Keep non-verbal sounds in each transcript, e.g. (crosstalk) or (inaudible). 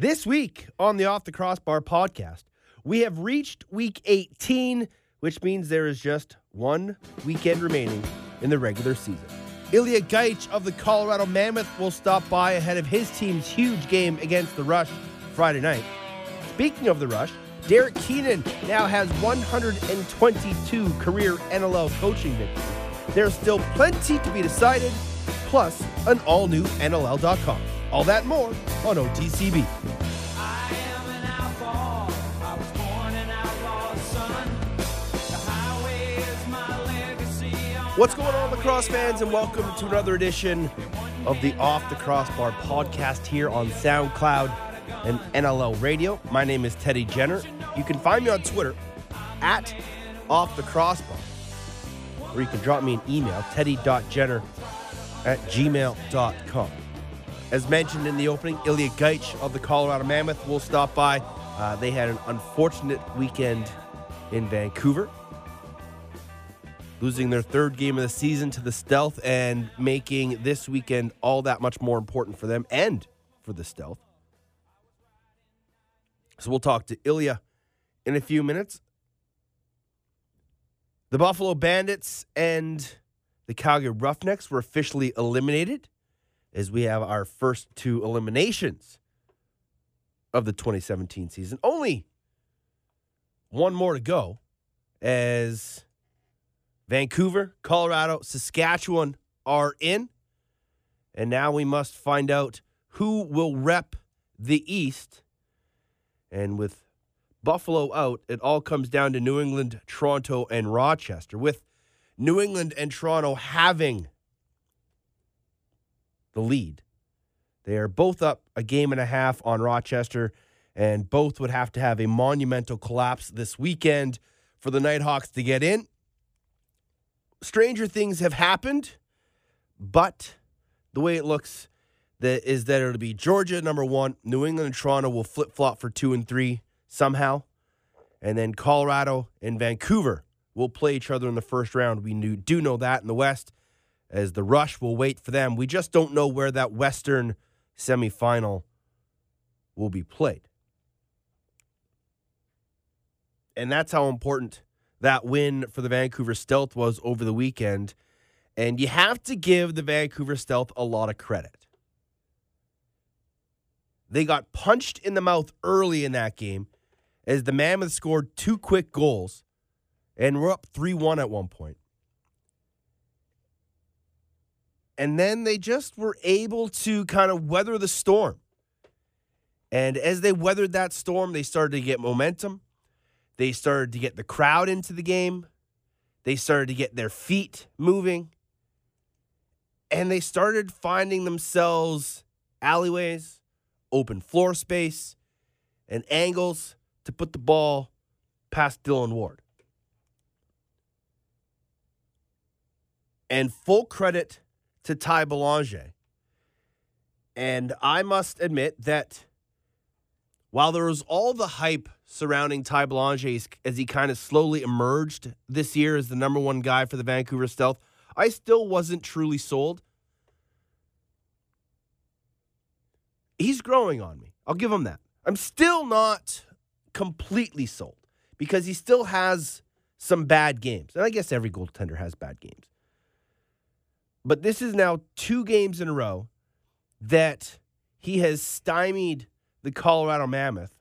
This week on the Off the Crossbar podcast, we have reached week 18, which means there is just one weekend remaining in the regular season. Ilija Gajic of the Colorado Mammoth will stop by ahead of his team's huge game against the Rush Friday night. Speaking of the Rush, Derek Keenan now has 122 career NLL coaching victories. There's still plenty to be decided, plus an all new NLL.com. All that more on OTCB. What's going on, lacrosse fans, and welcome to another edition of the Off the Crossbar podcast here on SoundCloud and NLL Radio. My name is Teddy Jenner. You can find me on Twitter at Off the Crossbar, or you can drop me an email, teddy.jenner at gmail.com. As mentioned in the opening, Ilija Gajic of the Colorado Mammoth will stop by. Uh, they had an unfortunate weekend in Vancouver losing their third game of the season to the Stealth and making this weekend all that much more important for them and for the Stealth. So we'll talk to Ilija in a few minutes. The Buffalo Bandits and the Calgary Roughnecks were officially eliminated as we have our first two eliminations of the 2017 season. Only one more to go as Vancouver, Colorado, Saskatchewan are in. And now we must find out who will rep the East. And with Buffalo out, it all comes down to New England, Toronto, and Rochester. With New England and Toronto having the lead, they are both up a game and a half on Rochester, and both would have to have a monumental collapse this weekend for the Nighthawks to get in. Stranger things have happened, but the way it looks that is that it'll be Georgia number one, New England and Toronto will flip flop for two and three somehow, and then Colorado and Vancouver will play each other in the first round. We knew, do know that in the West, as the Rush will wait for them. We just don't know where that Western semifinal will be played, and that's how important that win for the Vancouver Stealth was over the weekend. And you have to give the Vancouver Stealth a lot of credit. They got punched in the mouth early in that game as the Mammoth scored two quick goals and were up 3 1 at one point. And then they just were able to kind of weather the storm. And as they weathered that storm, they started to get momentum. They started to get the crowd into the game. They started to get their feet moving. And they started finding themselves alleyways, open floor space, and angles to put the ball past Dillon Ward. And full credit to Tye Belanger. And I must admit that while there was all the hype surrounding Tye Belanger as, as he kind of slowly emerged this year as the number one guy for the Vancouver Stealth, I still wasn't truly sold. He's growing on me. I'll give him that. I'm still not completely sold because he still has some bad games. And I guess every goaltender has bad games. But this is now two games in a row that he has stymied the Colorado Mammoth.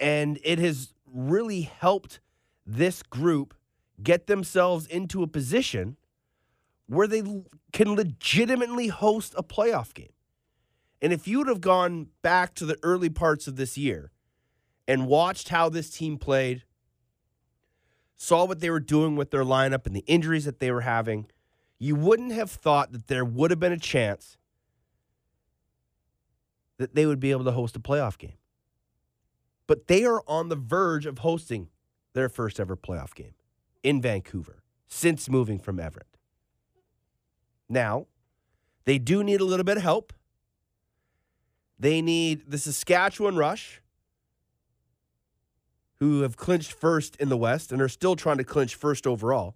And it has really helped this group get themselves into a position where they can legitimately host a playoff game. And if you would have gone back to the early parts of this year and watched how this team played, saw what they were doing with their lineup and the injuries that they were having, you wouldn't have thought that there would have been a chance that they would be able to host a playoff game. But they are on the verge of hosting their first ever playoff game in Vancouver since moving from Everett. Now, they do need a little bit of help. They need the Saskatchewan Rush, who have clinched first in the West and are still trying to clinch first overall.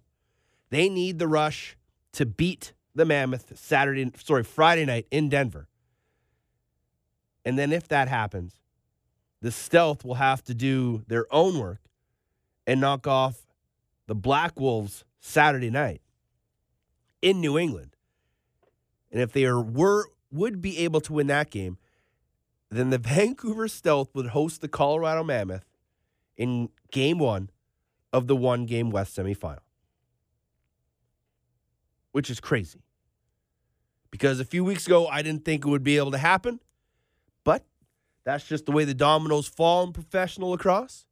They need the Rush to beat the Mammoth Saturday, sorry, Friday night in Denver. And then if that happens, the Stealth will have to do their own work and knock off the Black Wolves Saturday night in New England. And if they are, were would be able to win that game, then the (laughs) Vancouver Stealth would host the Colorado Mammoth in game one of the one game West semifinal. Which is crazy. Because a few weeks ago, I didn't think it would be able to happen, but that's just the way the dominoes fall in professional lacrosse.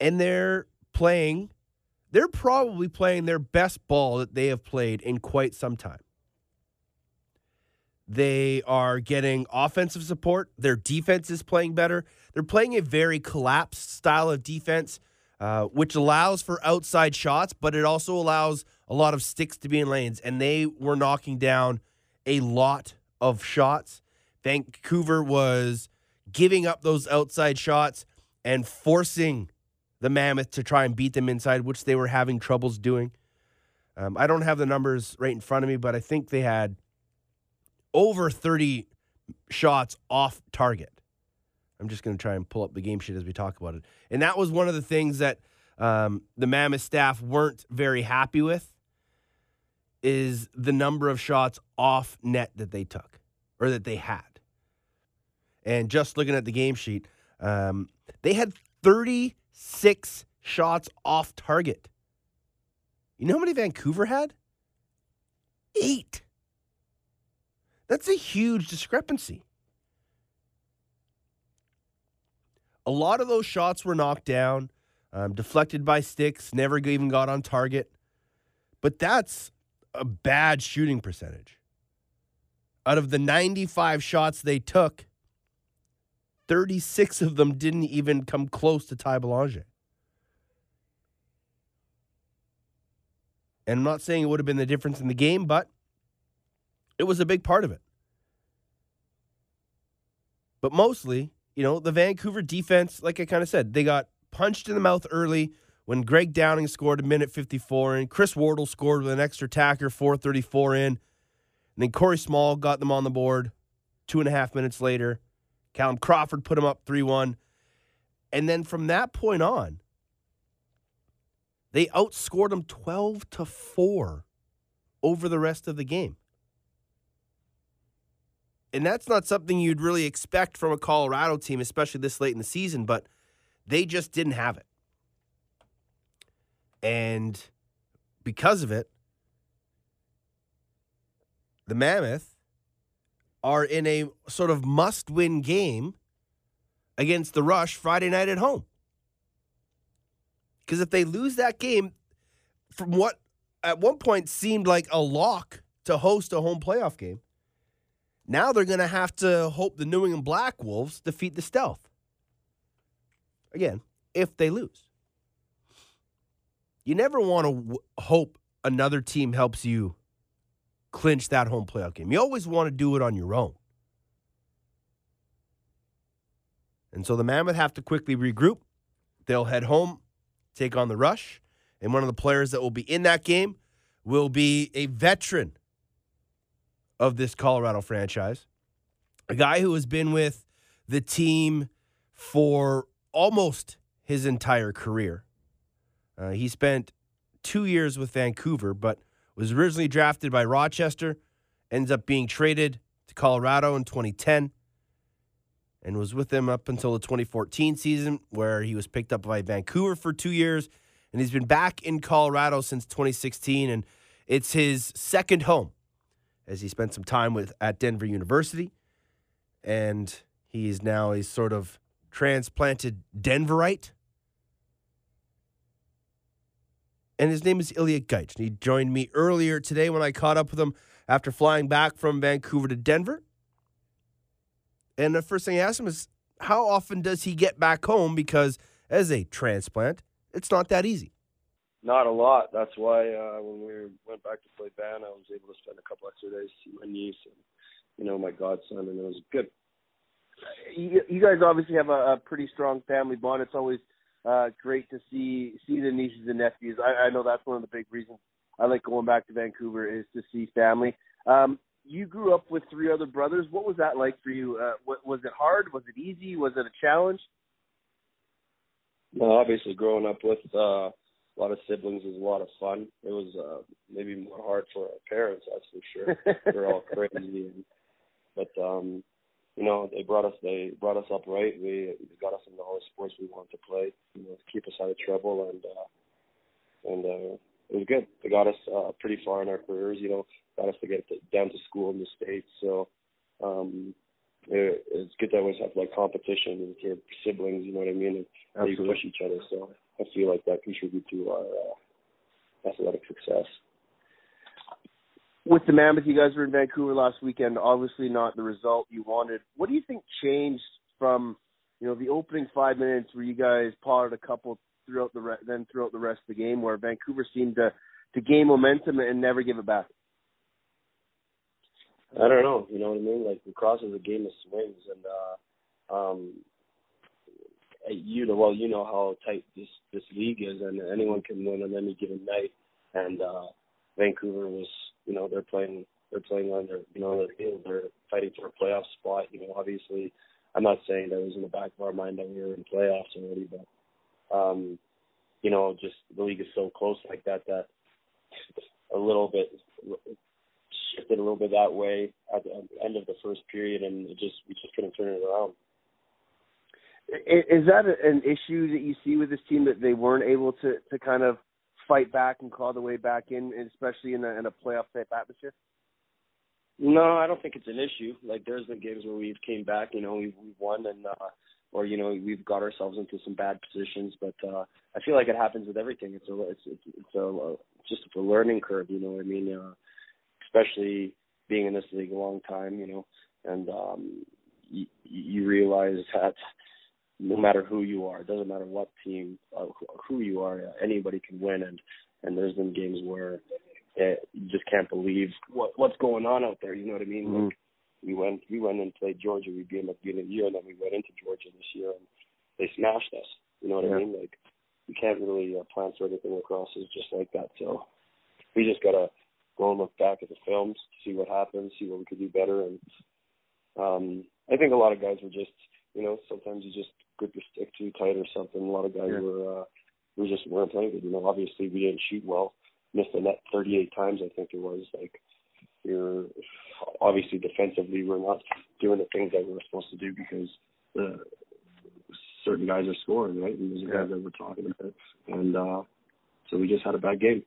And they're playing, they're probably playing their best ball that they have played in quite some time. They are getting offensive support. Their defense is playing better. They're playing a very collapsed style of defense, uh, which allows for outside shots, but it also allows a lot of sticks to be in lanes. And they were knocking down a lot of shots. Vancouver was giving up those outside shots and forcing the Mammoth to try and beat them inside, which they were having troubles doing. Um, I don't have the numbers right in front of me, but I think they had over 30 shots off target. I'm just going to try and pull up the game sheet as we talk about it. And that was one of the things that um, the Mammoth staff weren't very happy with is the number of shots off net that they took or that they had. And just looking at the game sheet, um, they had 36 shots off target. You know how many Vancouver had? Eight. That's a huge discrepancy. A lot of those shots were knocked down, um, deflected by sticks, never even got on target. But that's a bad shooting percentage. Out of the 95 shots they took, 36 of them didn't even come close to Tye Belanger. And I'm not saying it would have been the difference in the game, but it was a big part of it. But mostly, you know, the Vancouver defense, like I kind of said, they got punched in the mouth early when Greg Downing scored a minute 54 in. Chris Wardle scored with an extra tacker, 434 in. And then Corey Small got them on the board two and a half minutes later. Callum Crawford put them up 3 1. And then from that point on, they outscored them 12 to 4 over the rest of the game. And that's not something you'd really expect from a Colorado team, especially this late in the season, but they just didn't have it. And because of it, the Mammoth are in a sort of must win game against the Rush Friday night at home. Because if they lose that game, from what at one point seemed like a lock to host a home playoff game, now they're going to have to hope the New England Black Wolves defeat the Stealth. Again, if they lose. You never want to w- hope another team helps you clinch that home playoff game. You always want to do it on your own. And so the Mammoth have to quickly regroup. They'll head home, take on the Rush, and one of the players that will be in that game will be a veteran of this Colorado franchise, a guy who has been with the team for almost his entire career. Uh, he spent two years with Vancouver, but was originally drafted by Rochester, ends up being traded to Colorado in 2010, and was with them up until the 2014 season, where he was picked up by Vancouver for two years, and he's been back in Colorado since 2016, and it's his second home as he spent some time with at Denver University, and he's now a sort of transplanted Denverite. And his name is Ilija Gajic. And he joined me earlier today when I caught up with him after flying back from Vancouver to Denver. And the first thing I asked him is, how often does he get back home? Because as a transplant, it's not that easy. Not a lot. That's why uh, when we went back to play band, I was able to spend a couple extra days to see my niece and you know my godson, and it was good. You, you guys obviously have a, a pretty strong family bond. It's always uh, great to see see the nieces and nephews. I, I know that's one of the big reasons I like going back to Vancouver is to see family. Um, you grew up with three other brothers. What was that like for you? Uh, what, was it hard? Was it easy? Was it a challenge? No, obviously growing up with uh, a lot of siblings is a lot of fun. It was uh, maybe more hard for our parents, that's for sure. (laughs) They're all crazy, and, but um, you know they brought us they brought us up right. We they got us into all the sports we wanted to play, you know, to keep us out of trouble, and uh, and uh, it was good. They got us uh, pretty far in our careers, you know, got us to get to, down to school in the states. So um, it, it's good to always have like competition with your siblings. You know what I mean? And how you push each other. So I feel like that contributes to our uh, athletic success. With the Mammoth, you guys were in Vancouver last weekend. Obviously, not the result you wanted. What do you think changed from you know the opening five minutes where you guys potted a couple throughout the re- then throughout the rest of the game, where Vancouver seemed to to gain momentum and never give it back? I don't know. You know what I mean? Like lacrosse is a game of swings, and uh, um, you know, well, you know how tight this this league is, and anyone can win on any given night. And uh, Vancouver was, you know, they're playing they're playing on their you know their field. They're fighting for a playoff spot. You know, obviously, I'm not saying that was in the back of our mind that we were in playoffs already, but um, you know, just the league is so close like that that (laughs) a little bit shifted a little bit that way at the end of the first period, and it just we just couldn't turn it around. Is that an issue that you see with this team that they weren't able to to kind of fight back and claw the way back in, especially in a, in a playoff type atmosphere? No, I don't think it's an issue. Like there's been games where we've came back, you know, we've we've won and uh or you know we've got ourselves into some bad positions, but uh I feel like it happens with everything. It's a it's it's, it's a just a learning curve, you know what I mean? Uh especially being in this league a long time, you know, and um, you, you realize that no matter who you are, it doesn't matter what team, uh, who you are, anybody can win. And and there's been games where it, you just can't believe what what's going on out there. You know what I mean? Mm-hmm. Like we went we went and played Georgia. We beat them at the beginning of the year, and then we went into Georgia this year, and they smashed us. You know what Yeah. I mean? Like you can't really uh, plan for anything lacrosse is just like that. So we just gotta go and look back at the films, see what happened, see what we could do better. And um, I think a lot of guys were just, you know, sometimes you just grip your stick too tight or something. A lot of guys Yeah. were, uh, we just weren't playing good. You know, obviously we didn't shoot well, missed the net 38 times, I think it was. Like, you're obviously defensively, we're not doing the things that we were supposed to do because the certain guys are scoring, right? And those are guys Yeah. that we're talking about. And uh, so we just had a bad game.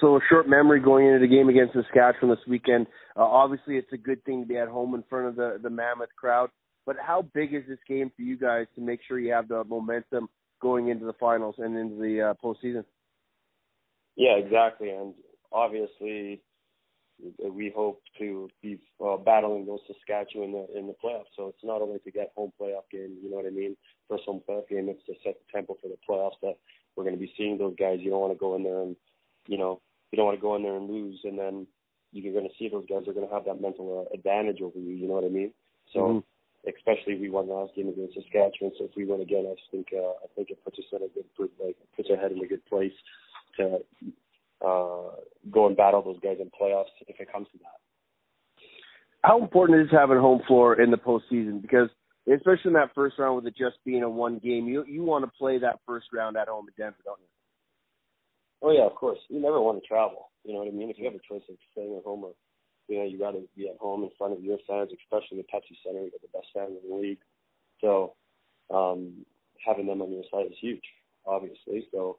So a short memory going into the game against Saskatchewan this weekend. Uh, obviously, it's a good thing to be at home in front of the the Mammoth crowd. But how big is this game for you guys to make sure you have the momentum going into the finals and into the uh, postseason? Yeah, exactly. And obviously, we hope to be uh, battling those Saskatchewan in the, in the playoffs. So it's not only to get home playoff game, you know what I mean? First home playoff game, it's to set the tempo for the playoffs that we're going to be seeing those guys. You don't want to go in there and, you know, you don't want to go in there and lose, and then you're going to see those guys are going to have that mental uh, advantage over you. You know what I mean? So. Mhm. Especially we won the last game against Saskatchewan, so if we win again, I just think uh, I think it puts us in a good, good like puts our head in a good place to uh, go and battle those guys in playoffs if it comes to that. How important is having home floor in the postseason? Because especially in that first round with it just being a one game, you you want to play that first round at home in Denver, don't you? Oh yeah, of course. You never want to travel. You know what I mean? If you have a choice of staying at home or you know, you got to be at home in front of your fans, especially the Pepsi Center. You got the best fans in the league, so um, having them on your side is huge, obviously. So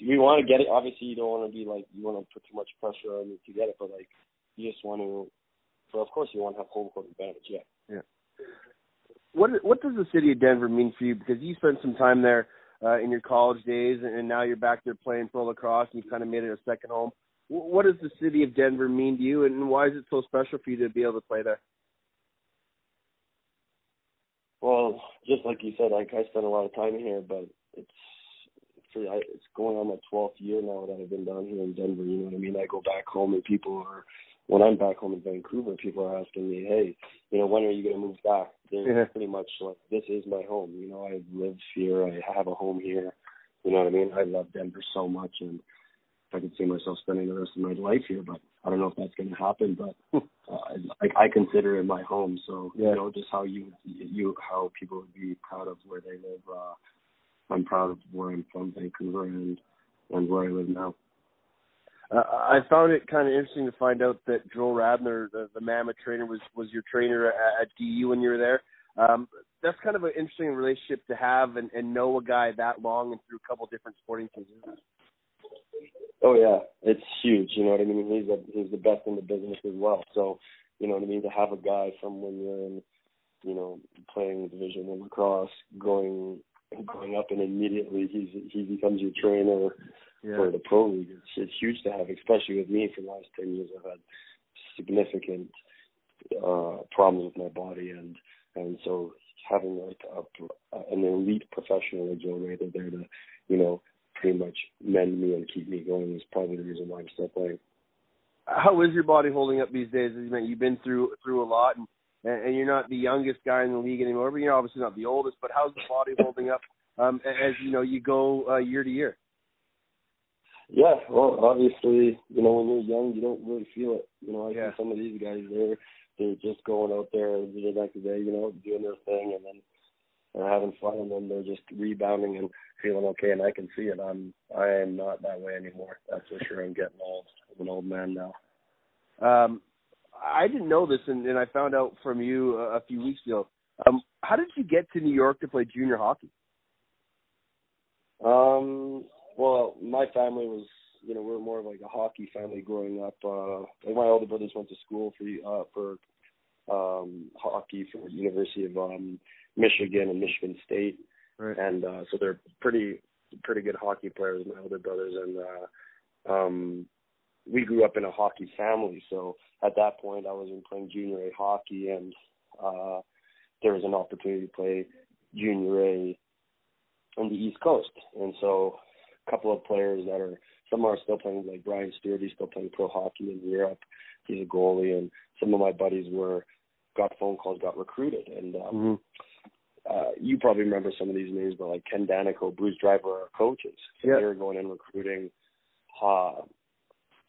we want to get it. Obviously, you don't want to be like you want to put too much pressure on you to get it, but like you just want to. So of course, you want to have home court advantage. Yeah. Yeah. What what does the city of Denver mean for you? Because you spent some time there uh, in your college days, and now you're back there playing pro lacrosse, and you kind of made it a second home. What does the city of Denver mean to you, and why is it so special for you to be able to play there? Well, just like you said, like I spent a lot of time here, but it's it's, it's going on my 12th year now that I've been down here in Denver. You know what I mean? I go back home and people are, when I'm back home in Vancouver, people are asking me, hey, you know, when are you going to move back? They're Yeah. pretty much like, this is my home. You know, I live here. I have a home here. You know what I mean? I love Denver so much, and I could see myself spending the rest of my life here. But I don't know if that's going to happen, but uh, I, I consider it my home. So Yeah. you know, just how you you how people would be proud of where they live. Uh, I'm proud of where I'm from, Vancouver, and and where I live now. Uh, I found it kind of interesting to find out that Joel Radner, the, the Mammoth trainer, was was your trainer at, at DU when you were there. Um, that's kind of an interesting relationship to have and, and know a guy that long and through a couple different sporting teams. Oh yeah, it's huge. You know what I mean? He's a, he's the best in the business as well. So you know what I mean? To have a guy from when you're in, you know, playing Division One lacrosse, going going up, and immediately he's he becomes your trainer for the pro league. It's, it's huge to have, especially with me. For the last ten years, I've had significant uh problems with my body, and and so having like a, an elite professional like Joe Rather there to, you know, pretty much mend me and keep me going is probably the reason why I'm still playing. How is your body holding up these days? You mentioned, you've been through through a lot, and and you're not the youngest guy in the league anymore. But you're obviously not the oldest. But how's the body holding up um, as you know you go uh, year to year? Yeah, well, obviously, you know, when you're young, you don't really feel it. You know, I Yeah. see some of these guys, they're they're just going out there the next day, you know, doing their thing, and then they're having fun, and then they're just rebounding and feeling okay. And I can see it. I'm I am not that way anymore. That's for sure. I'm getting old. I'm an old man now. Um, I didn't know this, and, and I found out from you a, a few weeks ago. Um, how did you get to New York to play junior hockey? Um, well, my family was, you know, we are more of like a hockey family growing up. Uh, like my older brothers went to school for uh for um hockey for the University of um Michigan and Michigan State, Right. and uh so they're pretty pretty good hockey players. My older brothers and uh um we grew up in a hockey family, so at that point I was in playing junior A hockey, and uh there was an opportunity to play junior A on the East Coast, and so a couple of players that are some are still playing like Brian Stewart, he's still playing pro hockey in Europe. He's a goalie, and some of my buddies were got phone calls, got recruited, and um, Mm-hmm. uh, you probably remember some of these names, but like Ken Daneyko, Bruce Driver are coaches. So Yeah. they were going and recruiting uh,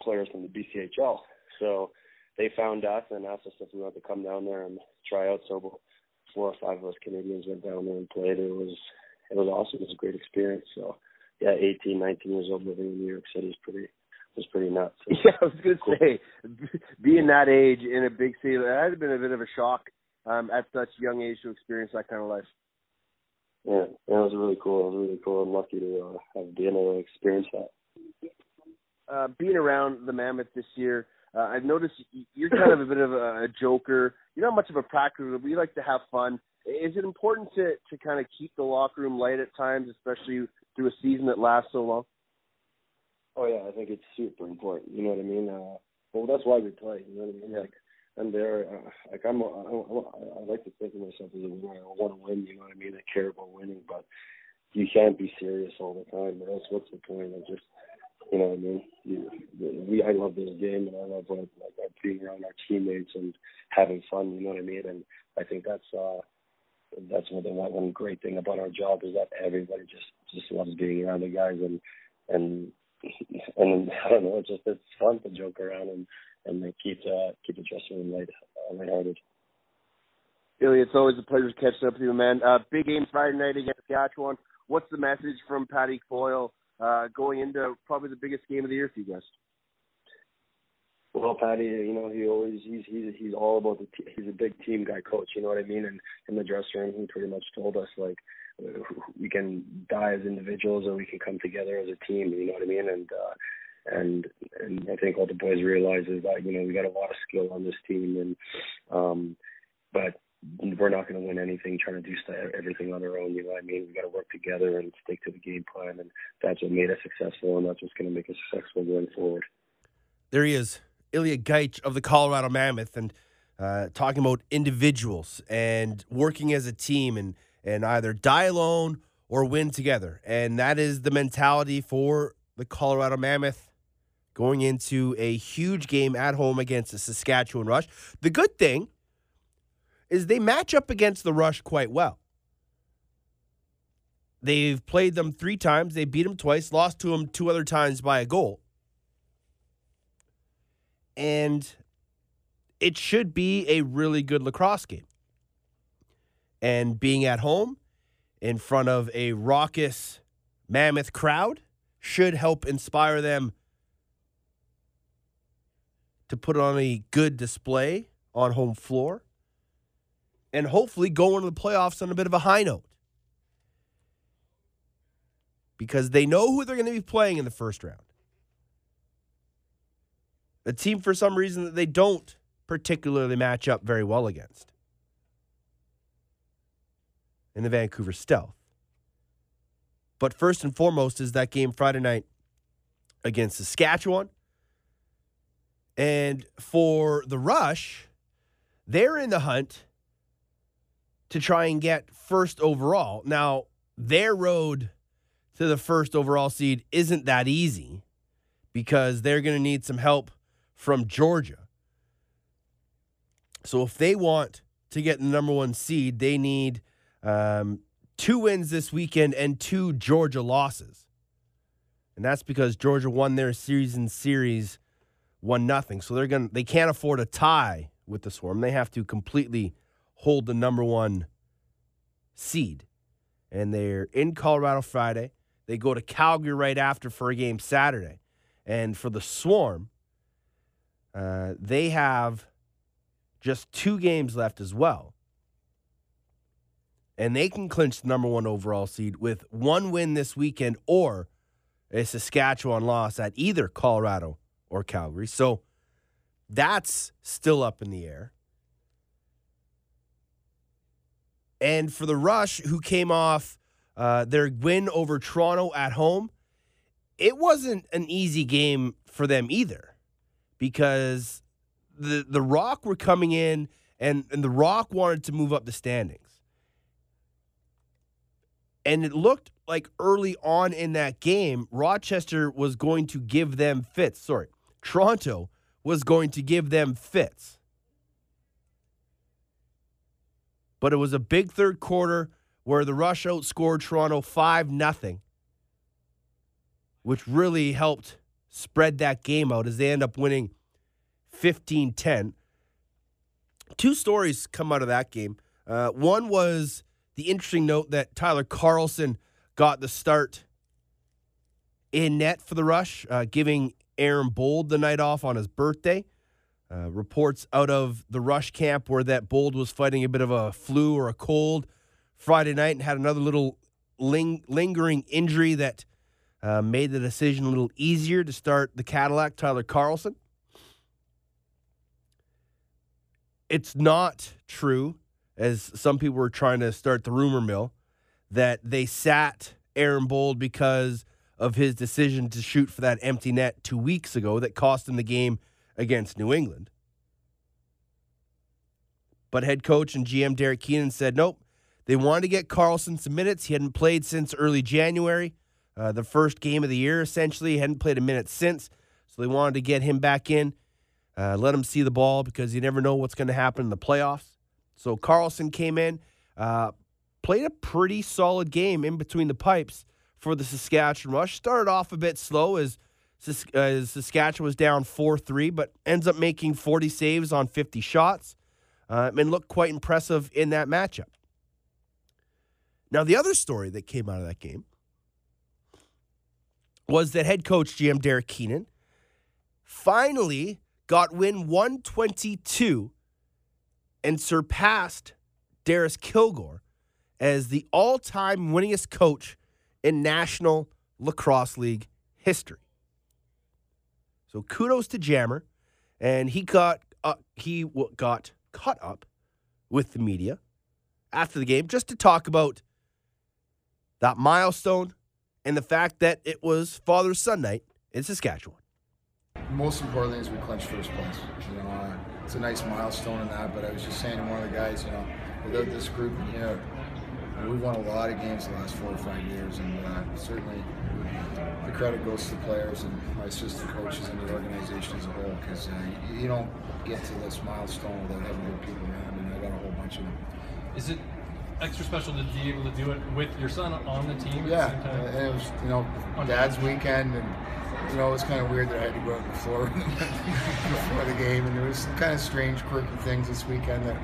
players from the BCHL. So they found us and asked us if we wanted to come down there and try out. So four or five of us Canadians went down there and played. It was it was awesome. It was a great experience. So yeah, 18, 19 years old living in New York City is pretty was pretty nuts. (laughs) Yeah, I was going to say, being that age in a big city, that had been a bit of a shock um, at such young age to experience that kind of life. Yeah, yeah, it was really cool. It was really cool. I'm lucky to uh, have been able to experience that. Uh, being around the Mammoth this year, uh, I've noticed you're kind of a bit of a, a joker. You're not much of a practicer, but you like to have fun. Is it important to to kind of keep the locker room light at times, especially through a season that lasts so long? Oh yeah, I think it's super important. You know what I mean? Uh, well, that's why we play. You know what I mean? Like, I'm there. Uh, like I'm. I, I, I like to think of myself as a winner. I want to win. You know what I mean? I care about winning, but you can't be serious all the time. Or else, what's the point of just, you know what I mean? You, we. I love this game, and I love like, like being around our teammates and having fun. You know what I mean? And I think that's. uh that's one thing. One great thing about our job is that everybody just just loves being around the guys and and and I don't know, it's just it's fun to joke around and and they keep uh, keep the dressing room light uh, lighthearted. Billy, it's always a pleasure catching up with you, man. Uh, big game Friday night against Saskatchewan. What's the message from Patty Coyle uh, going into probably the biggest game of the year for you guys? Well, Patty, you know he always he's he's he's all about the t- he's a big team guy coach. You know what I mean? And in the dressing room, he pretty much told us like uh, we can die as individuals or we can come together as a team. You know what I mean? And uh, and and I think all the boys realize is that you know we got a lot of skill on this team, and um, but we're not going to win anything trying to do everything on our own. You know what I mean? We got to work together and stick to the game plan, and that's what made us successful, and that's what's going to make us successful going forward. There he is, Ilija Gajic of the Colorado Mammoth, and uh, talking about individuals and working as a team and, and either die alone or win together. And that is the mentality for the Colorado Mammoth going into a huge game at home against the Saskatchewan Rush. The good thing is they match up against the Rush quite well. They've played them three times. They beat them twice, lost to them two other times by a goal. And it should be a really good lacrosse game. And being at home in front of a raucous mammoth crowd should help inspire them to put on a good display on home floor and hopefully go into the playoffs on a bit of a high note. Because they know who they're going to be playing in the first round. A team, for some reason, that they don't particularly match up very well against in the Vancouver Stealth. But first and foremost is that game Friday night against Saskatchewan. And for the Rush, they're in the hunt to try and get first overall. Now, their road to the first overall seed isn't that easy because they're going to need some help from Georgia. So if they want to get the number one seed, they need um, two wins this weekend and two Georgia losses. And that's because Georgia won their season series one nothing. So they're going to they can't afford a tie with the Swarm. They have to completely hold the number 1 seed. And they're in Colorado Friday. They go to Calgary right after for a game Saturday. And for the Swarm, uh, they have just two games left as well. And they can clinch the number one overall seed with one win this weekend or a Saskatchewan loss at either Colorado or Calgary. So that's still up in the air. And for the Rush, who came off uh, their win over Toronto at home, it wasn't an easy game for them either because the the Rock were coming in and, and the Rock wanted to move up the standings. And it looked like early on in that game, Rochester was going to give them fits. Sorry, Toronto was going to give them fits. But it was a big third quarter where the Rush outscored Toronto 5 0, which really helped spread that game out as they end up winning 15 10. Two stories come out of that game. Uh, one was the interesting note that Tyler Carlson got the start in net for the Rush, uh, giving Aaron Bold the night off on his birthday. Uh, reports out of the Rush camp were that Bold was fighting a bit of a flu or a cold Friday night and had another little ling- lingering injury that uh, made the decision a little easier to start the Cadillac, Tyler Carlson. It's not true, as some people were trying to start the rumor mill, that they sat Aaron Bold because of his decision to shoot for that empty net two weeks ago that cost him the game against New England. But head coach and GM Derek Keenan said nope. They wanted to get Carlson some minutes. He hadn't played since early January, uh, the first game of the year, essentially. Hadn't played a minute since. So they wanted to get him back in, uh, let him see the ball because you never know what's going to happen in the playoffs. So Carlson came in, uh, played a pretty solid game in between the pipes for the Saskatchewan Rush. Started off a bit slow as, as Saskatchewan was down 4 3, but ends up making 40 saves on 50 shots uh, and looked quite impressive in that matchup. Now, the other story that came out of that game was that head coach GM Derek Keenan finally got win 122 and surpassed Darris Kilgour as the all time winningest coach in National Lacrosse League history. So kudos to Jammer, and he got uh, he got caught up with the media after the game just to talk about that milestone and the fact that it was Father's Son night in Saskatchewan. Most importantly is we clinched first place. You know, uh, it's a nice milestone in that. But I was just saying to one of the guys, you know, without this group here, we've won a lot of games the last four or five years, and uh, certainly the credit goes to the players and my assistant coaches and the organization as a whole. Because uh, you, you don't get to this milestone without having good people around, and I got a whole bunch of them. Is it extra special to be able to do it with your son on the team Yeah, at the same time? and it was you know Dad's weekend, and you know, it was kind of weird that I had to go out the floor (laughs) before the game, and there was some kind of strange, quirky things this weekend that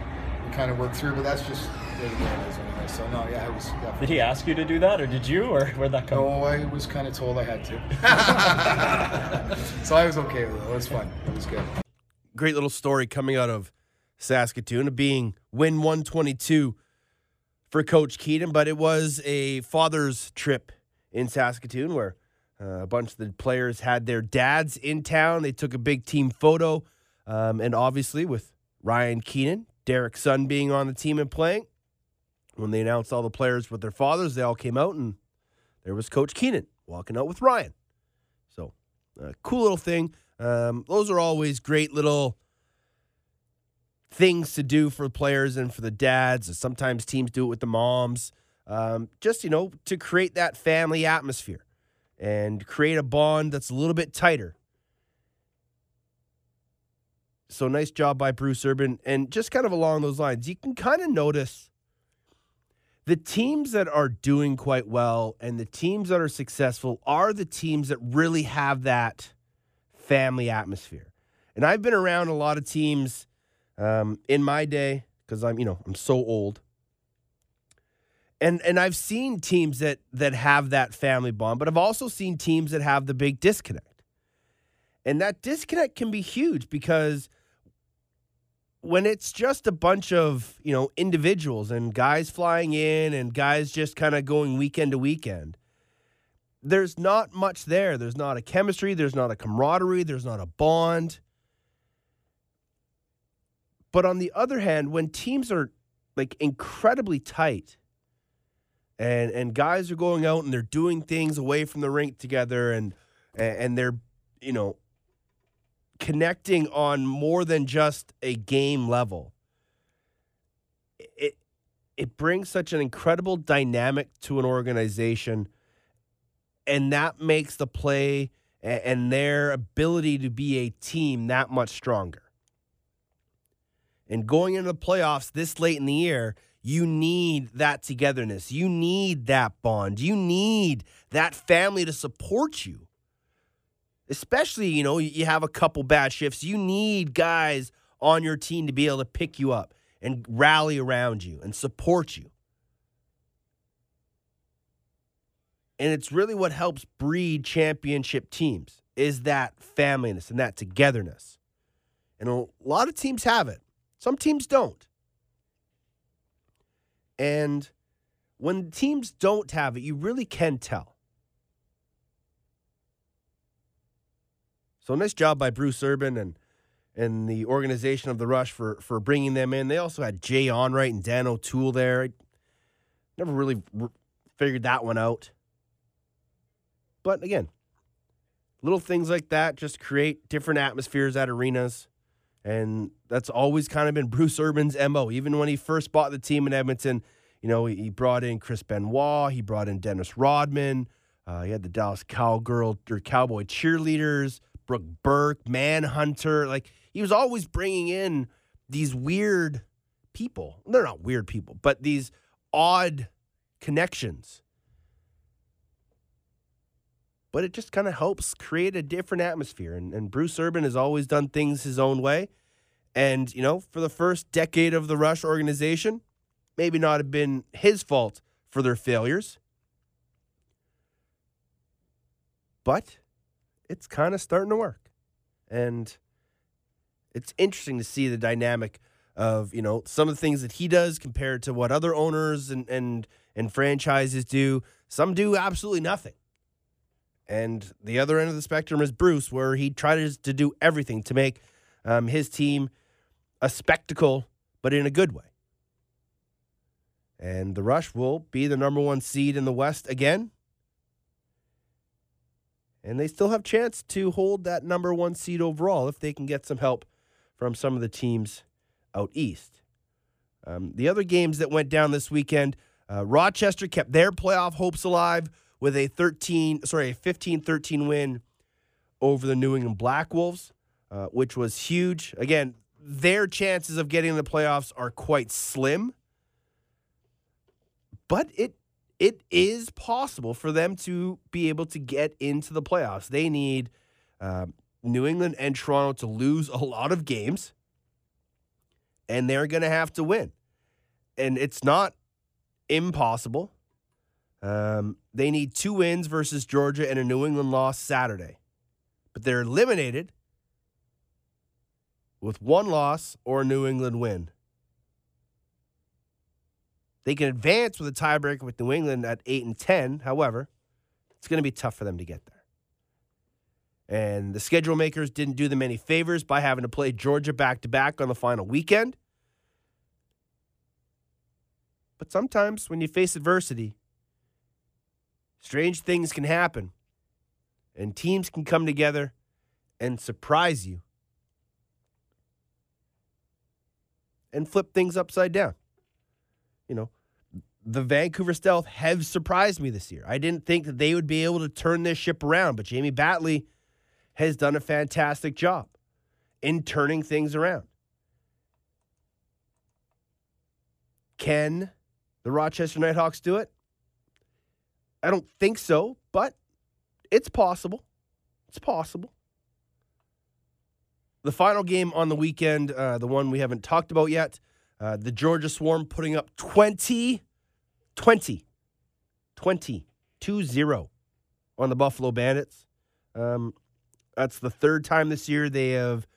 we kind of worked through. But that's just the way it is anyway. So no, yeah, I was. Definitely, Did he ask you to do that, or did you, or where'd that come? No, I was kind of told I had to. (laughs) (laughs) so I was okay with it. It was fun. It was good. Great little story coming out of Saskatoon of being win 122 for Coach Keenan, but it was a father's trip in Saskatoon where uh, a bunch of the players had their dads in town. They took a big team photo, um, and obviously with Ryan Keenan, Derek's son being on the team and playing. When they announced all the players with their fathers, they all came out, and there was Coach Keenan walking out with Ryan. So, uh, cool little thing. Um, those are always great little things to do for players and for the dads. Sometimes teams do it with the moms. Um, just, you know, to create that family atmosphere and create a bond that's a little bit tighter. So nice job by Bruce Urban. And just kind of along those lines, you can kind of notice the teams that are doing quite well and the teams that are successful are the teams that really have that family atmosphere. And I've been around a lot of teams um, in my day because I'm, you know, I'm so old. And and I've seen teams that that have that family bond, but I've also seen teams that have the big disconnect. And that disconnect can be huge because when it's just a bunch of, you know, individuals and guys flying in and guys just kind of going weekend to weekend, there's not much there. There's not a chemistry, there's not a camaraderie, there's not a bond. But on the other hand, when teams are like incredibly tight and and guys are going out and they're doing things away from the rink together and and they're, you know, connecting on more than just a game level. It it brings such an incredible dynamic to an organization and that makes the play and their ability to be a team that much stronger. And going into the playoffs this late in the year, you need that togetherness. You need that bond. You need that family to support you. Especially, you know, you have a couple bad shifts. You need guys on your team to be able to pick you up and rally around you and support you. And it's really what helps breed championship teams is that familyness and that togetherness. And a lot of teams have it. Some teams don't. And when teams don't have it, you really can tell. So nice job by Bruce Urban and and the organization of the Rush for for bringing them in. They also had Jay Onrait and Dan O'Toole there. I never really figured that one out. But again, little things like that just create different atmospheres at arenas. And that's always kind of been Bruce Urban's MO. Even when he first bought the team in Edmonton, you know, he brought in Chris Benoit, he brought in Dennis Rodman, uh, he had the Dallas Cowgirl or Cowboy cheerleaders, Brooke Burke, Manhunter. Like he was always bringing in these weird people. They're not weird people, but these odd connections. But it just kind of helps create a different atmosphere. And, and Bruce Urban has always done things his own way. And, you know, for the first decade of the Rush organization, maybe not have been his fault for their failures. But it's kind of starting to work. And it's interesting to see the dynamic of, you know, some of the things that he does compared to what other owners and and and franchises do. Some do absolutely nothing. And the other end of the spectrum is Bruce, where he tries to do everything to make um, his team a spectacle, but in a good way. And the Rush will be the number one seed in the West again. And they still have chance to hold that number one seed overall if they can get some help from some of the teams out east. Um, the other games that went down this weekend, uh, Rochester kept their playoff hopes alive with a 13, sorry, a 15-13 win over the New England Black Wolves, uh, which was huge. Again, their chances of getting in the playoffs are quite slim, but it it is possible for them to be able to get into the playoffs. They need um, New England and Toronto to lose a lot of games, and they're going to have to win. And it's not impossible. Um, they need two wins versus Georgia and a New England loss Saturday, but they're eliminated with one loss or a New England win. They can advance with a tiebreaker with New England at 8 and 10. However, it's going to be tough for them to get there. And the schedule makers didn't do them any favors by having to play Georgia back to back on the final weekend. But sometimes when you face adversity, strange things can happen. And teams can come together and surprise you and flip things upside down. You know, the Vancouver Stealth have surprised me this year. I didn't think that they would be able to turn this ship around, but Jamie Batley has done a fantastic job in turning things around. Can the Rochester Nighthawks do it? I don't think so, but it's possible. It's possible. The final game on the weekend, uh, the one we haven't talked about yet, uh, the Georgia Swarm putting up 20, 20, 20, 2 0 on the Buffalo Bandits. Um, that's the third time this year they have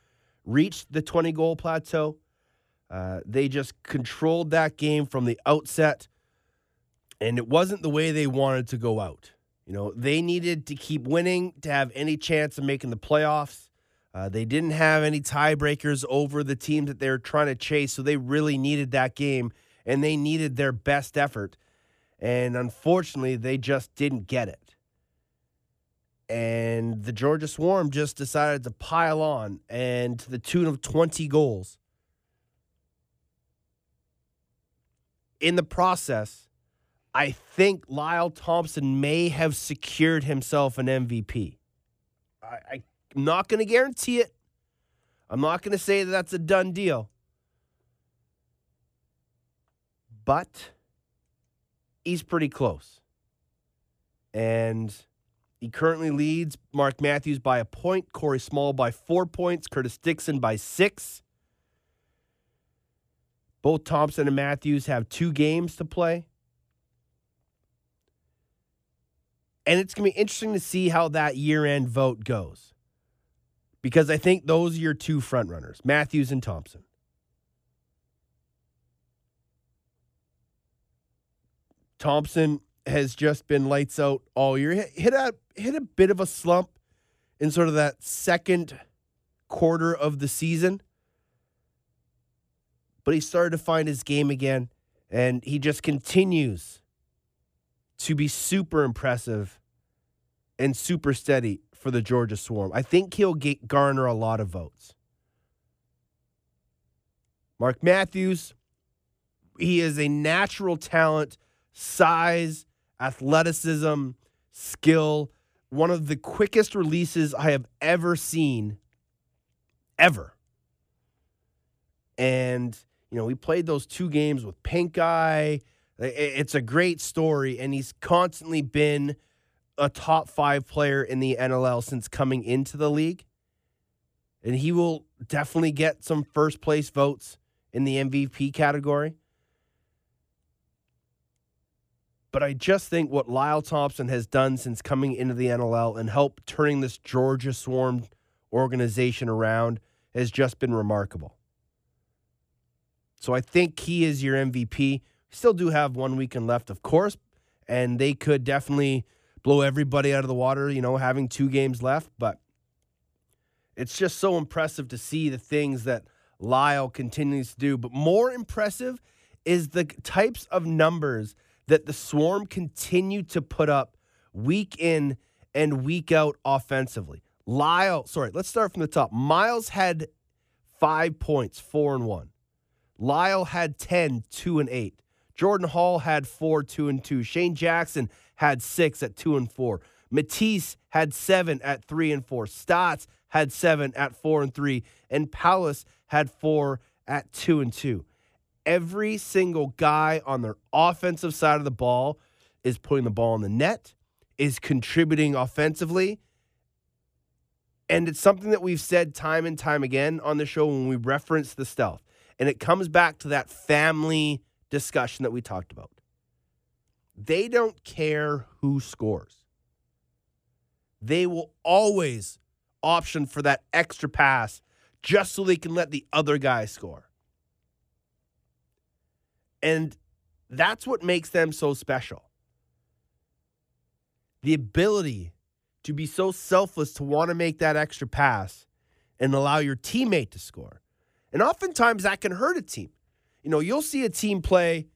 reached the 20 goal plateau. Uh, they just controlled that game from the outset, and it wasn't the way they wanted to go out. You know, they needed to keep winning to have any chance of making the playoffs. Uh, they didn't have any tiebreakers over the teams that they were trying to chase, so they really needed that game and they needed their best effort. And unfortunately, they just didn't get it. And the Georgia Swarm just decided to pile on and to the tune of 20 goals. In the process, I think Lyle Thompson may have secured himself an MVP. I, I'm not going to guarantee it. I'm not going to say that that's a done deal. But he's pretty close. And he currently leads Mark Matthews by a point, Corey Small by four points, Curtis Dixon by six. Both Thompson and Matthews have two games to play. And it's going to be interesting to see how that year end vote goes because I think those are your two front runners, Matthews and Thompson. Thompson has just been lights out all year. Hit, hit a hit a bit of a slump in sort of that second quarter of the season. But he started to find his game again and he just continues to be super impressive and super steady for the Georgia Swarm. I think he'll get, garner a lot of votes. Mark Matthews, he is a natural talent, size, athleticism, skill, one of the quickest releases I have ever seen, ever. And, you know, we played those two games with Pink Eye. It's a great story, and he's constantly been a top five player in the NLL since coming into the league. And he will definitely get some first place votes in the MVP category. But I just think what Lyle Thompson has done since coming into the NLL and help turning this Georgia Swarm organization around has just been remarkable. So I think he is your MVP. Still do have one weekend left, of course, and they could definitely blow everybody out of the water, you know, having two games left. But it's just so impressive to see the things that Lyle continues to do. But more impressive is the types of numbers that the Swarm continue to put up week in and week out offensively. Lyle, sorry, let's start from the top. Miles had five points, four and one. Lyle had 10, two and eight. Jordan Hall had four, two and two. Shane Jackson had six at two and four. Matisse had seven at three and four. Staats had seven at four and three. And Paulus had four at two and two. Every single guy on their offensive side of the ball is putting the ball in the net, is contributing offensively, And it's something that we've said time and time again on the show when we reference the stealth. And it comes back to that family discussion that we talked about. They don't care who scores. They will always option for that extra pass just so they can let the other guy score. And that's what makes them so special. The ability to be so selfless to want to make that extra pass and allow your teammate to score. And oftentimes that can hurt a team. You know, you'll see a team play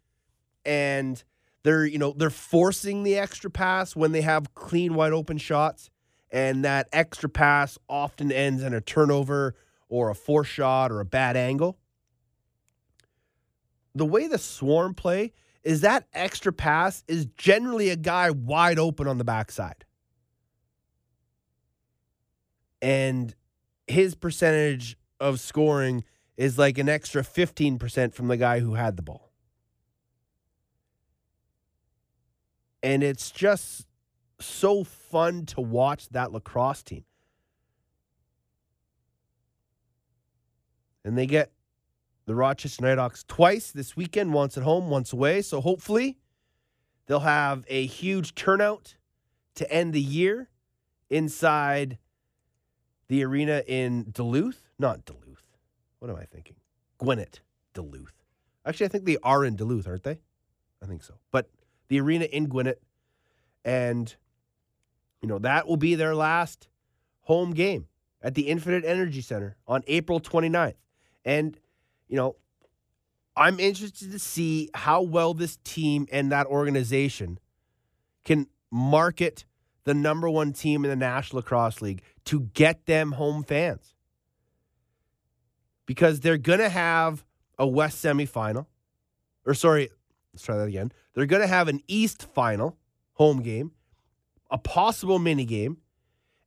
and they're, you know, they're forcing the extra pass when they have clean wide open shots and that extra pass often ends in a turnover or a force shot or a bad angle. The way the swarm play is that extra pass is generally a guy wide open on the backside. And his percentage of scoring is like an extra 15% from the guy who had the ball. And it's just so fun to watch that lacrosse team. And they get the Rochester Nighthawks twice this weekend, once at home, once away. So hopefully they'll have a huge turnout to end the year inside the arena in Duluth. Not Duluth. What am I thinking? Gwinnett, Duluth. Actually, I think they are in Duluth, aren't they? I think so. But the arena in Gwinnett. And, you know, that will be their last home game at the Infinite Energy Center on April 29th. And, you know, I'm interested to see how well this team and that organization can market the number one team in the National Lacrosse League to get them home fans. Because they're going to have a West semifinal. Or, sorry, let's try that again. They're going to have an East final home game, a possible mini game,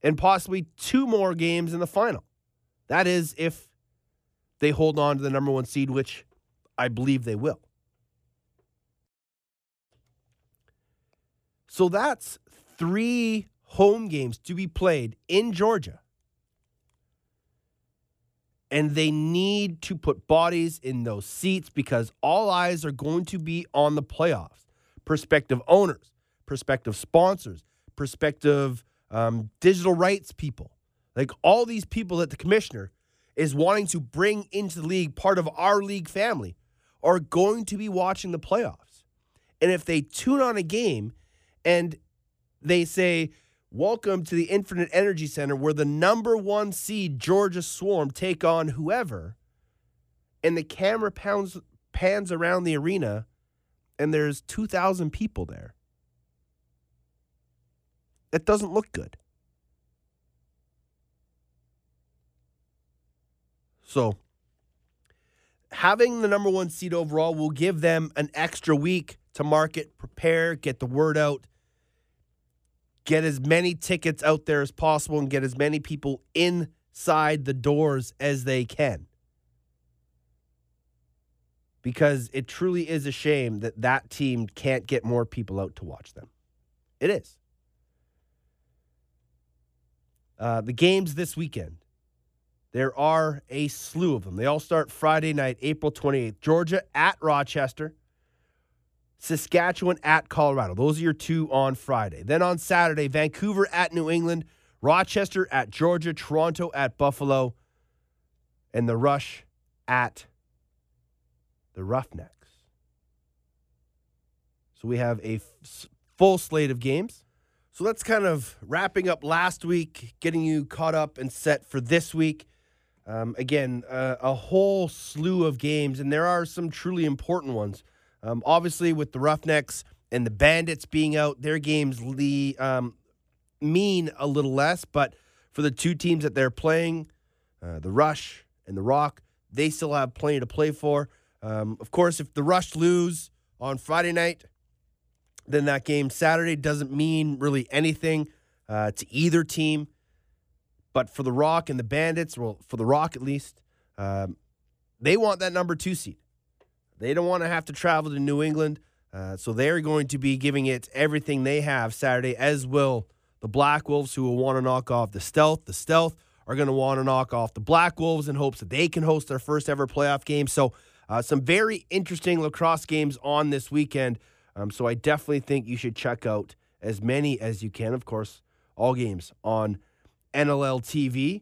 and possibly two more games in the final. That is if they hold on to the number one seed, which I believe they will. So that's three home games to be played in Georgia. And they need to put bodies in those seats because all eyes are going to be on the playoffs. Prospective owners, prospective sponsors, prospective um, digital rights people. Like all these people that the commissioner is wanting to bring into the league, part of our league family, are going to be watching the playoffs. And if they tune on a game and they say, Welcome to the Infinite Energy Center, where the number one seed Georgia Swarm take on whoever, and the camera pounds, pans around the arena, and there's 2,000 people there. That doesn't look good. So, having the number one seed overall will give them an extra week to market, prepare, get the word out, get as many tickets out there as possible, and get as many people inside the doors as they can. Because it truly is a shame that that team can't get more people out to watch them. It is. Uh, the games this weekend. There are a slew of them. They all start Friday night, April 28th. Georgia at Rochester, Saskatchewan at Colorado. Those are your two on Friday. Then on Saturday, Vancouver at New England, Rochester at Georgia, Toronto at Buffalo, and the Rush at the Roughnecks. So we have a f- full slate of games. So that's kind of wrapping up last week, getting you caught up and set for this week. Um, again, uh, a whole slew of games, and there are some truly important ones. Um, obviously, with the Roughnecks and the Bandits being out, their games le- um, mean a little less, but for the two teams that they're playing, uh, the Rush and the Rock, they still have plenty to play for. Um, of course, if the Rush lose on Friday night, then that game Saturday doesn't mean really anything uh, to either team. But for the Rock and the Bandits, well, for the Rock at least, um, they want that number two seed. They don't want to have to travel to New England. Uh, so they're going to be giving it everything they have Saturday, as will the Black Wolves, who will want to knock off the Stealth. The Stealth are going to want to knock off the Black Wolves in hopes that they can host their first ever playoff game. So, uh, some very interesting lacrosse games on this weekend. Um, so, I definitely think you should check out as many as you can. Of course, all games on NLL TV.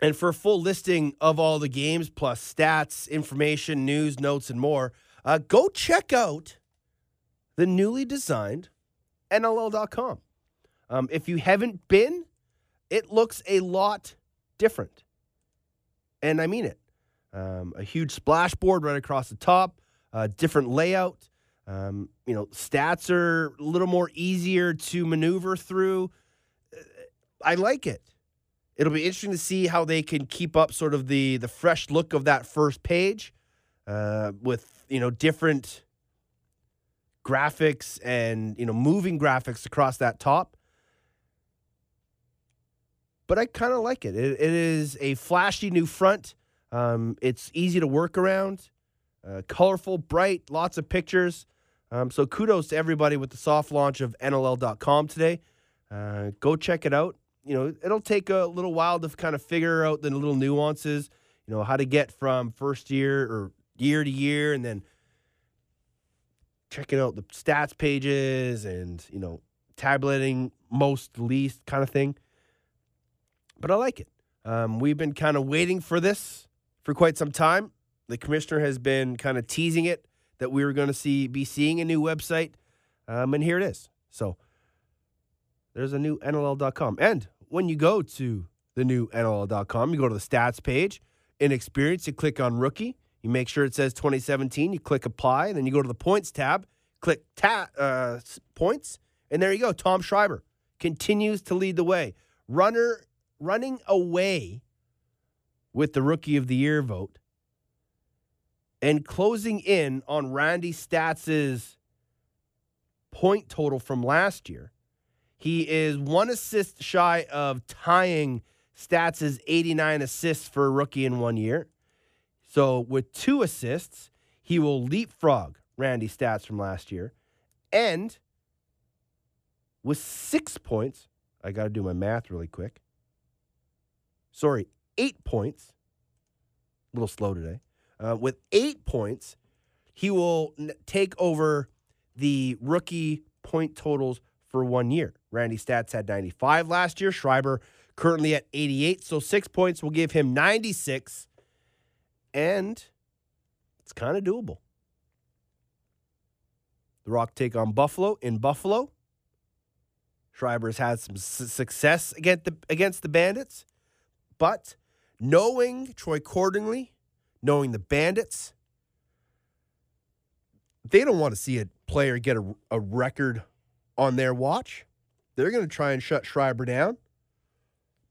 And for a full listing of all the games, plus stats, information, news, notes, and more, uh, go check out the newly designed NLL.com. Um, if you haven't been, it looks a lot different. And I mean it. Um, a huge splashboard right across the top, uh, different layout. Um, you know, stats are a little more easier to maneuver through. I like it. It'll be interesting to see how they can keep up sort of the the fresh look of that first page uh, with you know different graphics and you know moving graphics across that top. But I kind of like it. it. It is a flashy new front. Um, it's easy to work around, uh, colorful, bright, lots of pictures. Um, so kudos to everybody with the soft launch of NLL.com today. Uh, go check it out. You know, it'll take a little while to kind of figure out the little nuances. You know, how to get from first year or year to year, and then checking out the stats pages and you know tabulating most least kind of thing. But I like it. Um, we've been kind of waiting for this for quite some time. The commissioner has been kind of teasing it that we were going to see be seeing a new website, um, and here it is. So there's a new NLL.com. And when you go to the new NLL.com, you go to the stats page. In experience, you click on rookie. You make sure it says 2017. You click apply, and then you go to the points tab. Click ta- uh, points, and there you go. Tom Schreiber continues to lead the way. Runner running away with the rookie of the year vote, and closing in on Randy Staats's point total from last year. He is one assist shy of tying Staats' 89 assists for a rookie in one year. So with two assists, he will leapfrog Randy Staats from last year. And with six points, I got to do my math really quick. Sorry, eight points. A little slow today. Uh, with eight points, he will n- take over the rookie point totals for one year. Randy Staats had 95 last year. Schreiber currently at 88. So six points will give him 96. And it's kind of doable. The Rock take on Buffalo in Buffalo. Schreiber's had some su- success against the, against the Bandits. But knowing Troy Cordingley, knowing the Bandits, they don't want to see a player get a, a record on their watch. They're going to try and shut Schreiber down.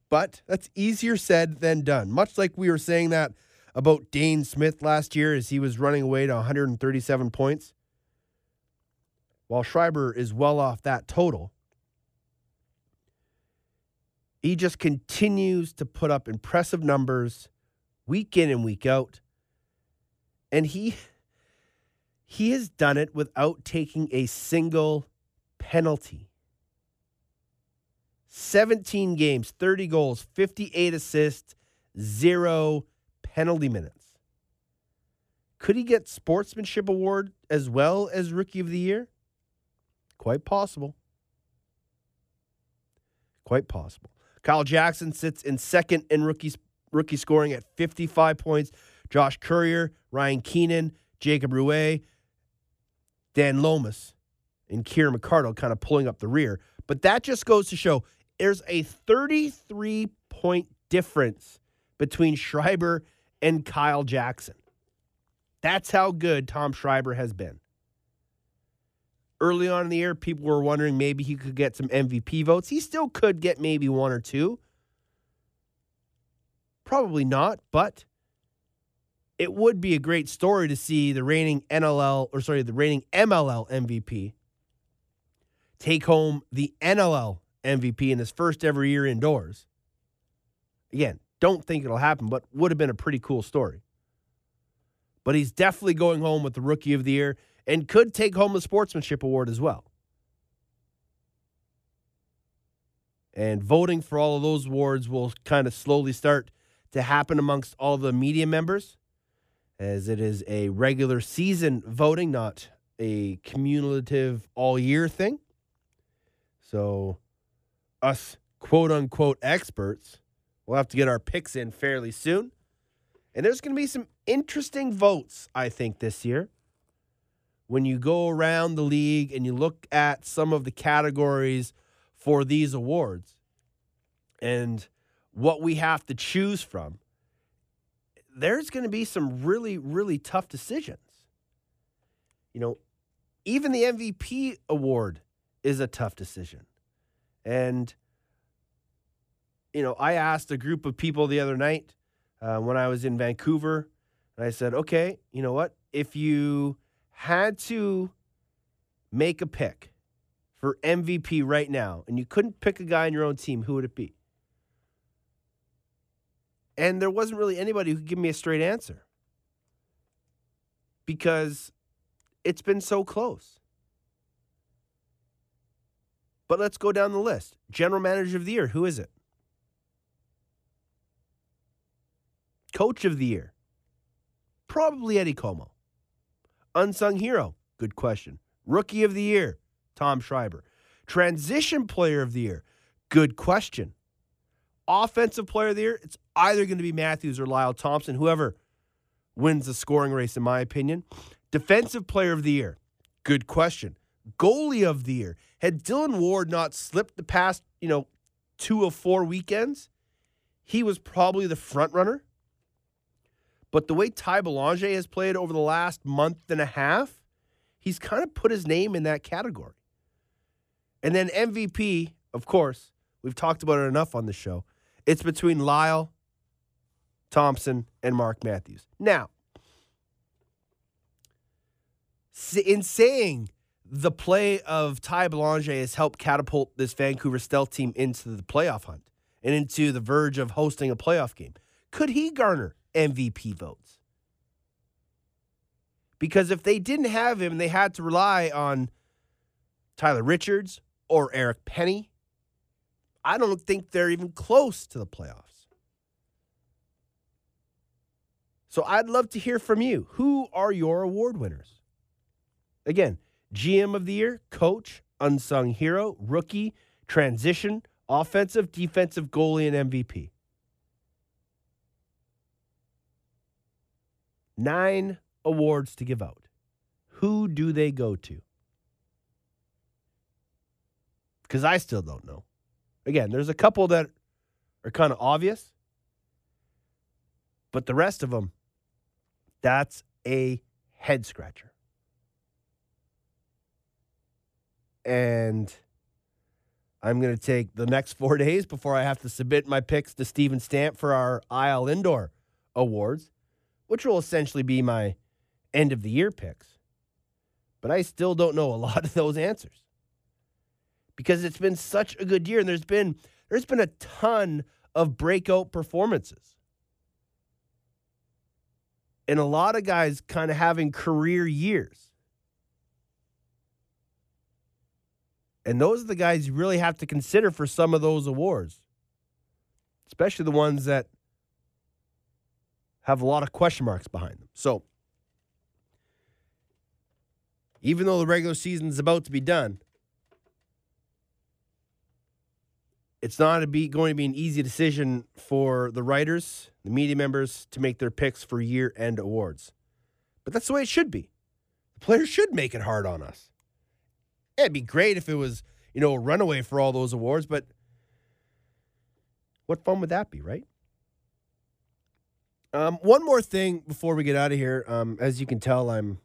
But that's easier said than done. Much like we were saying that about Dhane Smith last year as he was running away to 137 points. While Schreiber is well off that total, he just continues to put up impressive numbers week in and week out. And he (laughs) he has done it without taking a single penalty. 17 games, 30 goals, 58 assists, zero penalty minutes. Could he get sportsmanship award as well as rookie of the year? Quite possible. Quite possible. Kyle Jackson sits in second in rookie rookie scoring at 55 points. Josh Currier, Ryan Keenan, Jacob Rouet, Dan Lomas, and Kieran McArdle kind of pulling up the rear. But that just goes to show there's a 33 point difference between Schreiber and Kyle Jackson. That's how good Tom Schreiber has been. Early on in the year, people were wondering maybe he could get some MVP votes. He still could get maybe one or two. Probably not, but it would be a great story to see the reigning NLL or sorry, the reigning MLL MVP take home the NLL MVP in his first ever year indoors. Again, don't think it'll happen, but would have been a pretty cool story. But he's definitely going home with the Rookie of the Year and could take home the Sportsmanship Award as well. And voting for all of those awards will kind of slowly start to happen amongst all the media members, as it is a regular season voting, not a cumulative all year thing. So, us quote unquote experts will have to get our picks in fairly soon. And there's going to be some interesting votes, I think, this year. When you go around the league and you look at some of the categories for these awards and what we have to choose from, there's going to be some really, really tough decisions. You know, even the MVP award is a tough decision. And, you know, I asked a group of people the other night uh, when I was in Vancouver, and I said, okay, you know what? If you had to make a pick for MVP right now, and you couldn't pick a guy on your own team, who would it be? And there wasn't really anybody who could give me a straight answer because it's been so close. But let's go down the list. General Manager of the Year, who is it? Coach of the Year, probably Eddie Comeau. Unsung Hero, good question. Rookie of the Year, Tom Schreiber. Transition Player of the Year, good question. Offensive Player of the Year, it's either going to be Matthews or Lyle Thompson, whoever wins the scoring race, in my opinion. Defensive Player of the Year, good question. Goalie of the Year, had Dillon Ward not slipped the past, you know, two of four weekends, he was probably the front runner. But the way Tye Belanger has played over the last month and a half, he's kind of put his name in that category. And then MVP, of course, we've talked about it enough on the show. It's between Lyle, Thompson, and Mark Matthews. Now, in saying the play of Tye Belanger has helped catapult this Vancouver Stealth team into the playoff hunt and into the verge of hosting a playoff game, could he garner MVP votes? Because if they didn't have him, they had to rely on Tyler Richards or Eric Penney. I don't think they're even close to the playoffs. So I'd love to hear from you. Who are your award winners? Again, GM of the year, coach, unsung hero, rookie, transition, offensive, defensive, goalie, and MVP. Nine awards to give out. Who do they go to? Because I still don't know. Again, there's a couple that are kind of obvious, but the rest of them, that's a head scratcher. And I'm going to take the next four (laughs) days before I have to submit my picks to Stephen Stamp for our IL Indoor Awards, which will essentially be my end of the year picks. But I still don't know a (laughs) lot of those answers because it's been such a good year and there's been there's been a ton of breakout performances. And a lot of guys kind of having career years. And those are the guys you really have to consider for some of those awards, especially the ones that have a lot of question marks behind them. So, even though the regular season is about to be done, it's not be, going to be an easy decision for the writers, the media members to make their picks for year end awards. But that's the way it should be. The players should make it hard on us. It'd be great if it was, you know, a runaway for all those awards, but what fun would that be, right? Um, one more thing before we get out of here. Um, as you can tell, I'm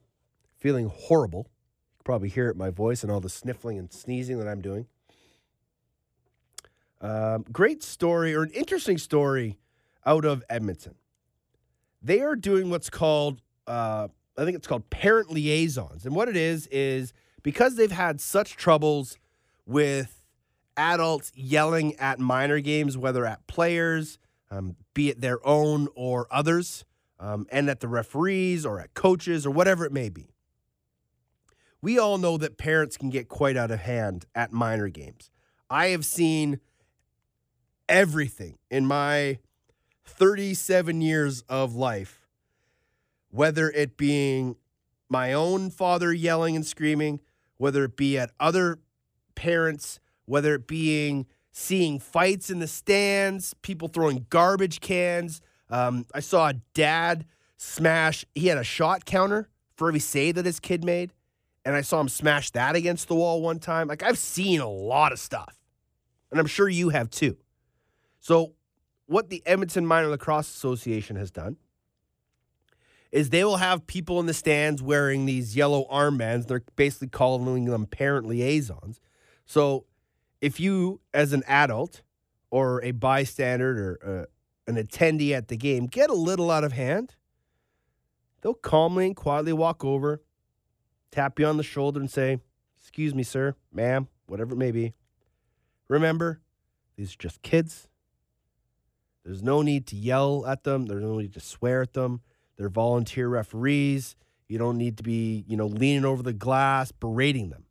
feeling horrible. You can probably hear it in my voice and all the sniffling and sneezing that I'm doing. Um, great story or an interesting story out of Edmonton. They are doing what's called, uh, I think it's called parent liaisons. And what it is, is because they've had such troubles with adults yelling at minor games, whether at players, um, be it their own or others, um, and at the referees or at coaches or whatever it may be. We all know that parents can get quite out of hand at minor games. I have seen everything in my 37 years of life, whether it being my own father yelling and screaming, whether it be at other parents, whether it being seeing fights in the stands, people throwing garbage cans. Um, I saw a dad smash, he had a shot counter for every save that his kid made. And I saw him smash that against the wall one time. Like, I've seen a lot of stuff. And I'm sure you have too. So, what the Edmonton Minor Lacrosse Association has done is they will have people in the stands wearing these yellow armbands. They're basically calling them parent liaisons. So, if you, as an adult or a bystander or uh, an attendee at the game, get a little out of hand, they'll calmly and quietly walk over, tap you on the shoulder, and say, Excuse me, sir, ma'am, whatever it may be. Remember, these are just kids. There's no need to yell at them. There's no need to swear at them. They're volunteer referees. You don't need to be, you know, leaning over the glass, berating them.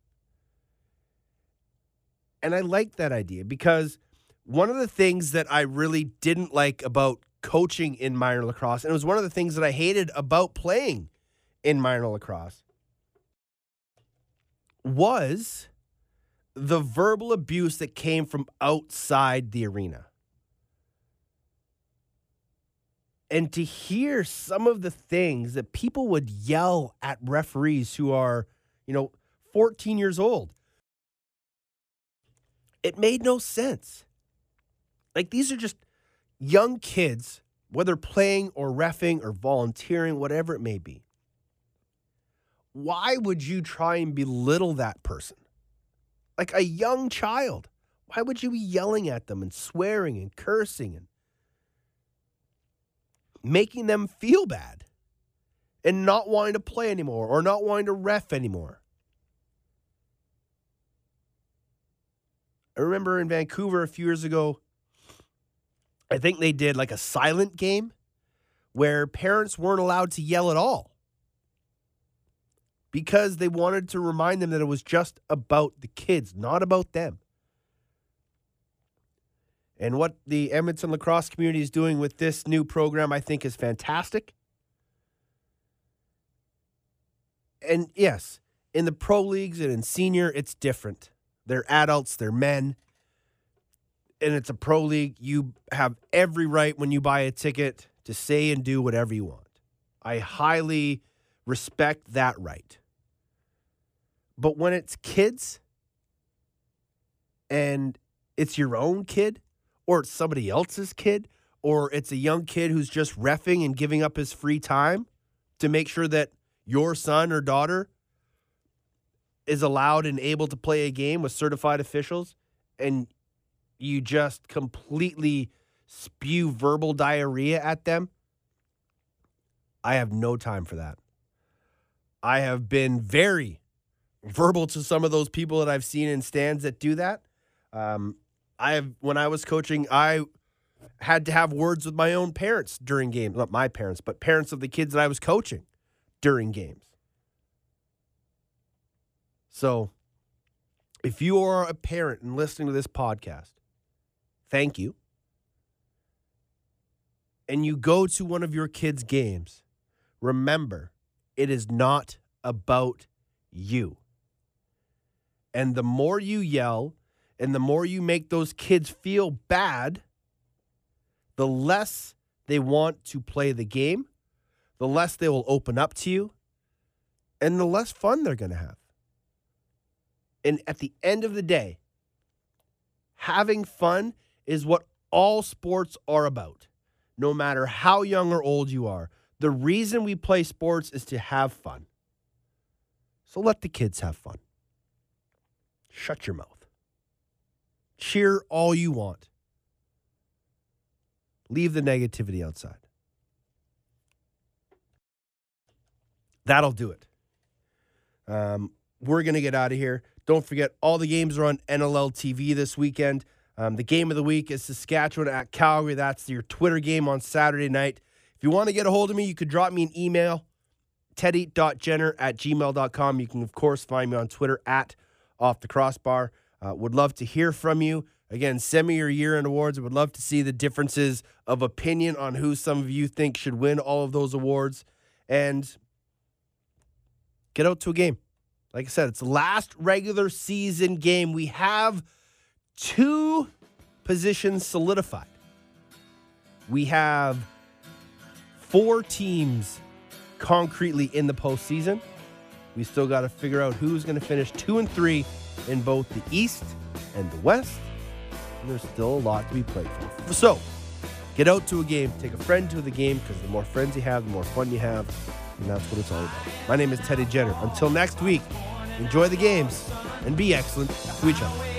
And I like that idea because one of the things that I really didn't like about coaching in minor lacrosse, and it was one of the things that I hated about playing in minor lacrosse, was the verbal abuse that came from outside the arena. And to hear some of the things that people would yell at referees who are, you know, 14 years old, it made no sense. Like these are just young kids, whether playing or refing or volunteering, whatever it may be. Why would you try and belittle that person? Like a young child. Why would you be yelling at them and swearing and cursing and making them feel bad and not wanting to play anymore or not wanting to ref anymore? I remember in Vancouver a few years ago, I think they did like a silent game where parents weren't allowed to yell at all because they wanted to remind them that it was just about the kids, not about them. And what the Edmonton lacrosse community is doing with this new program, I think, is fantastic. And yes, in the pro leagues and in senior, it's different. They're adults, they're men, and it's a pro league. You have every right when you buy a ticket to say and do whatever you want. I highly respect that right. But when it's kids and it's your own kid or it's somebody else's kid or it's a young kid who's just refing and giving up his free time to make sure that your son or daughter is allowed and able to play a game with certified officials and you just completely spew verbal diarrhea at them, I have no time for that. I have been very (laughs) verbal to some of those people that I've seen in stands that do that. Um, I have when I was coaching, I had to have words with my own parents during games, not my parents, but parents of the kids that I was coaching during games. So, if you are a parent and listening to this podcast, thank you. And you go to one of your kids' games, remember, it is not about you. And the more you yell and the more you make those kids feel bad, the less they want to play the game, the less they will open up to you, and the less fun they're going to have. And at the end of the day, having fun is what all sports are about, no matter how young or old you are. The reason we play sports is to have fun. So let the kids have fun. Shut your mouth. Cheer all you want. Leave the negativity outside. That'll do it. Um, we're going to get out of here. Don't forget, all the games are on NLL TV this weekend. Um, the game of the week is Saskatchewan at Calgary. That's your Twitter game on Saturday night. If you want to get a hold of me, you could drop me an email, teddy.jenner at gmail.com. You can, of course, find me on Twitter at Off the Crossbar. Uh, would love to hear from you. Again, send me your year end awards. Would love to see the differences of opinion on who some of you think should win all of those awards. And get out to a game. Like I said, it's the last regular season game. We have two positions solidified. We have four teams concretely in the postseason. We still got to figure out who's going to finish two and three in both the East and the West. And there's still a lot to be played for. So, get out to a game, take a friend to the game, because the more friends you have, the more fun you have. And that's what it's all about. My name is Teddy Jenner. Until next week, enjoy the games and be excellent to each other.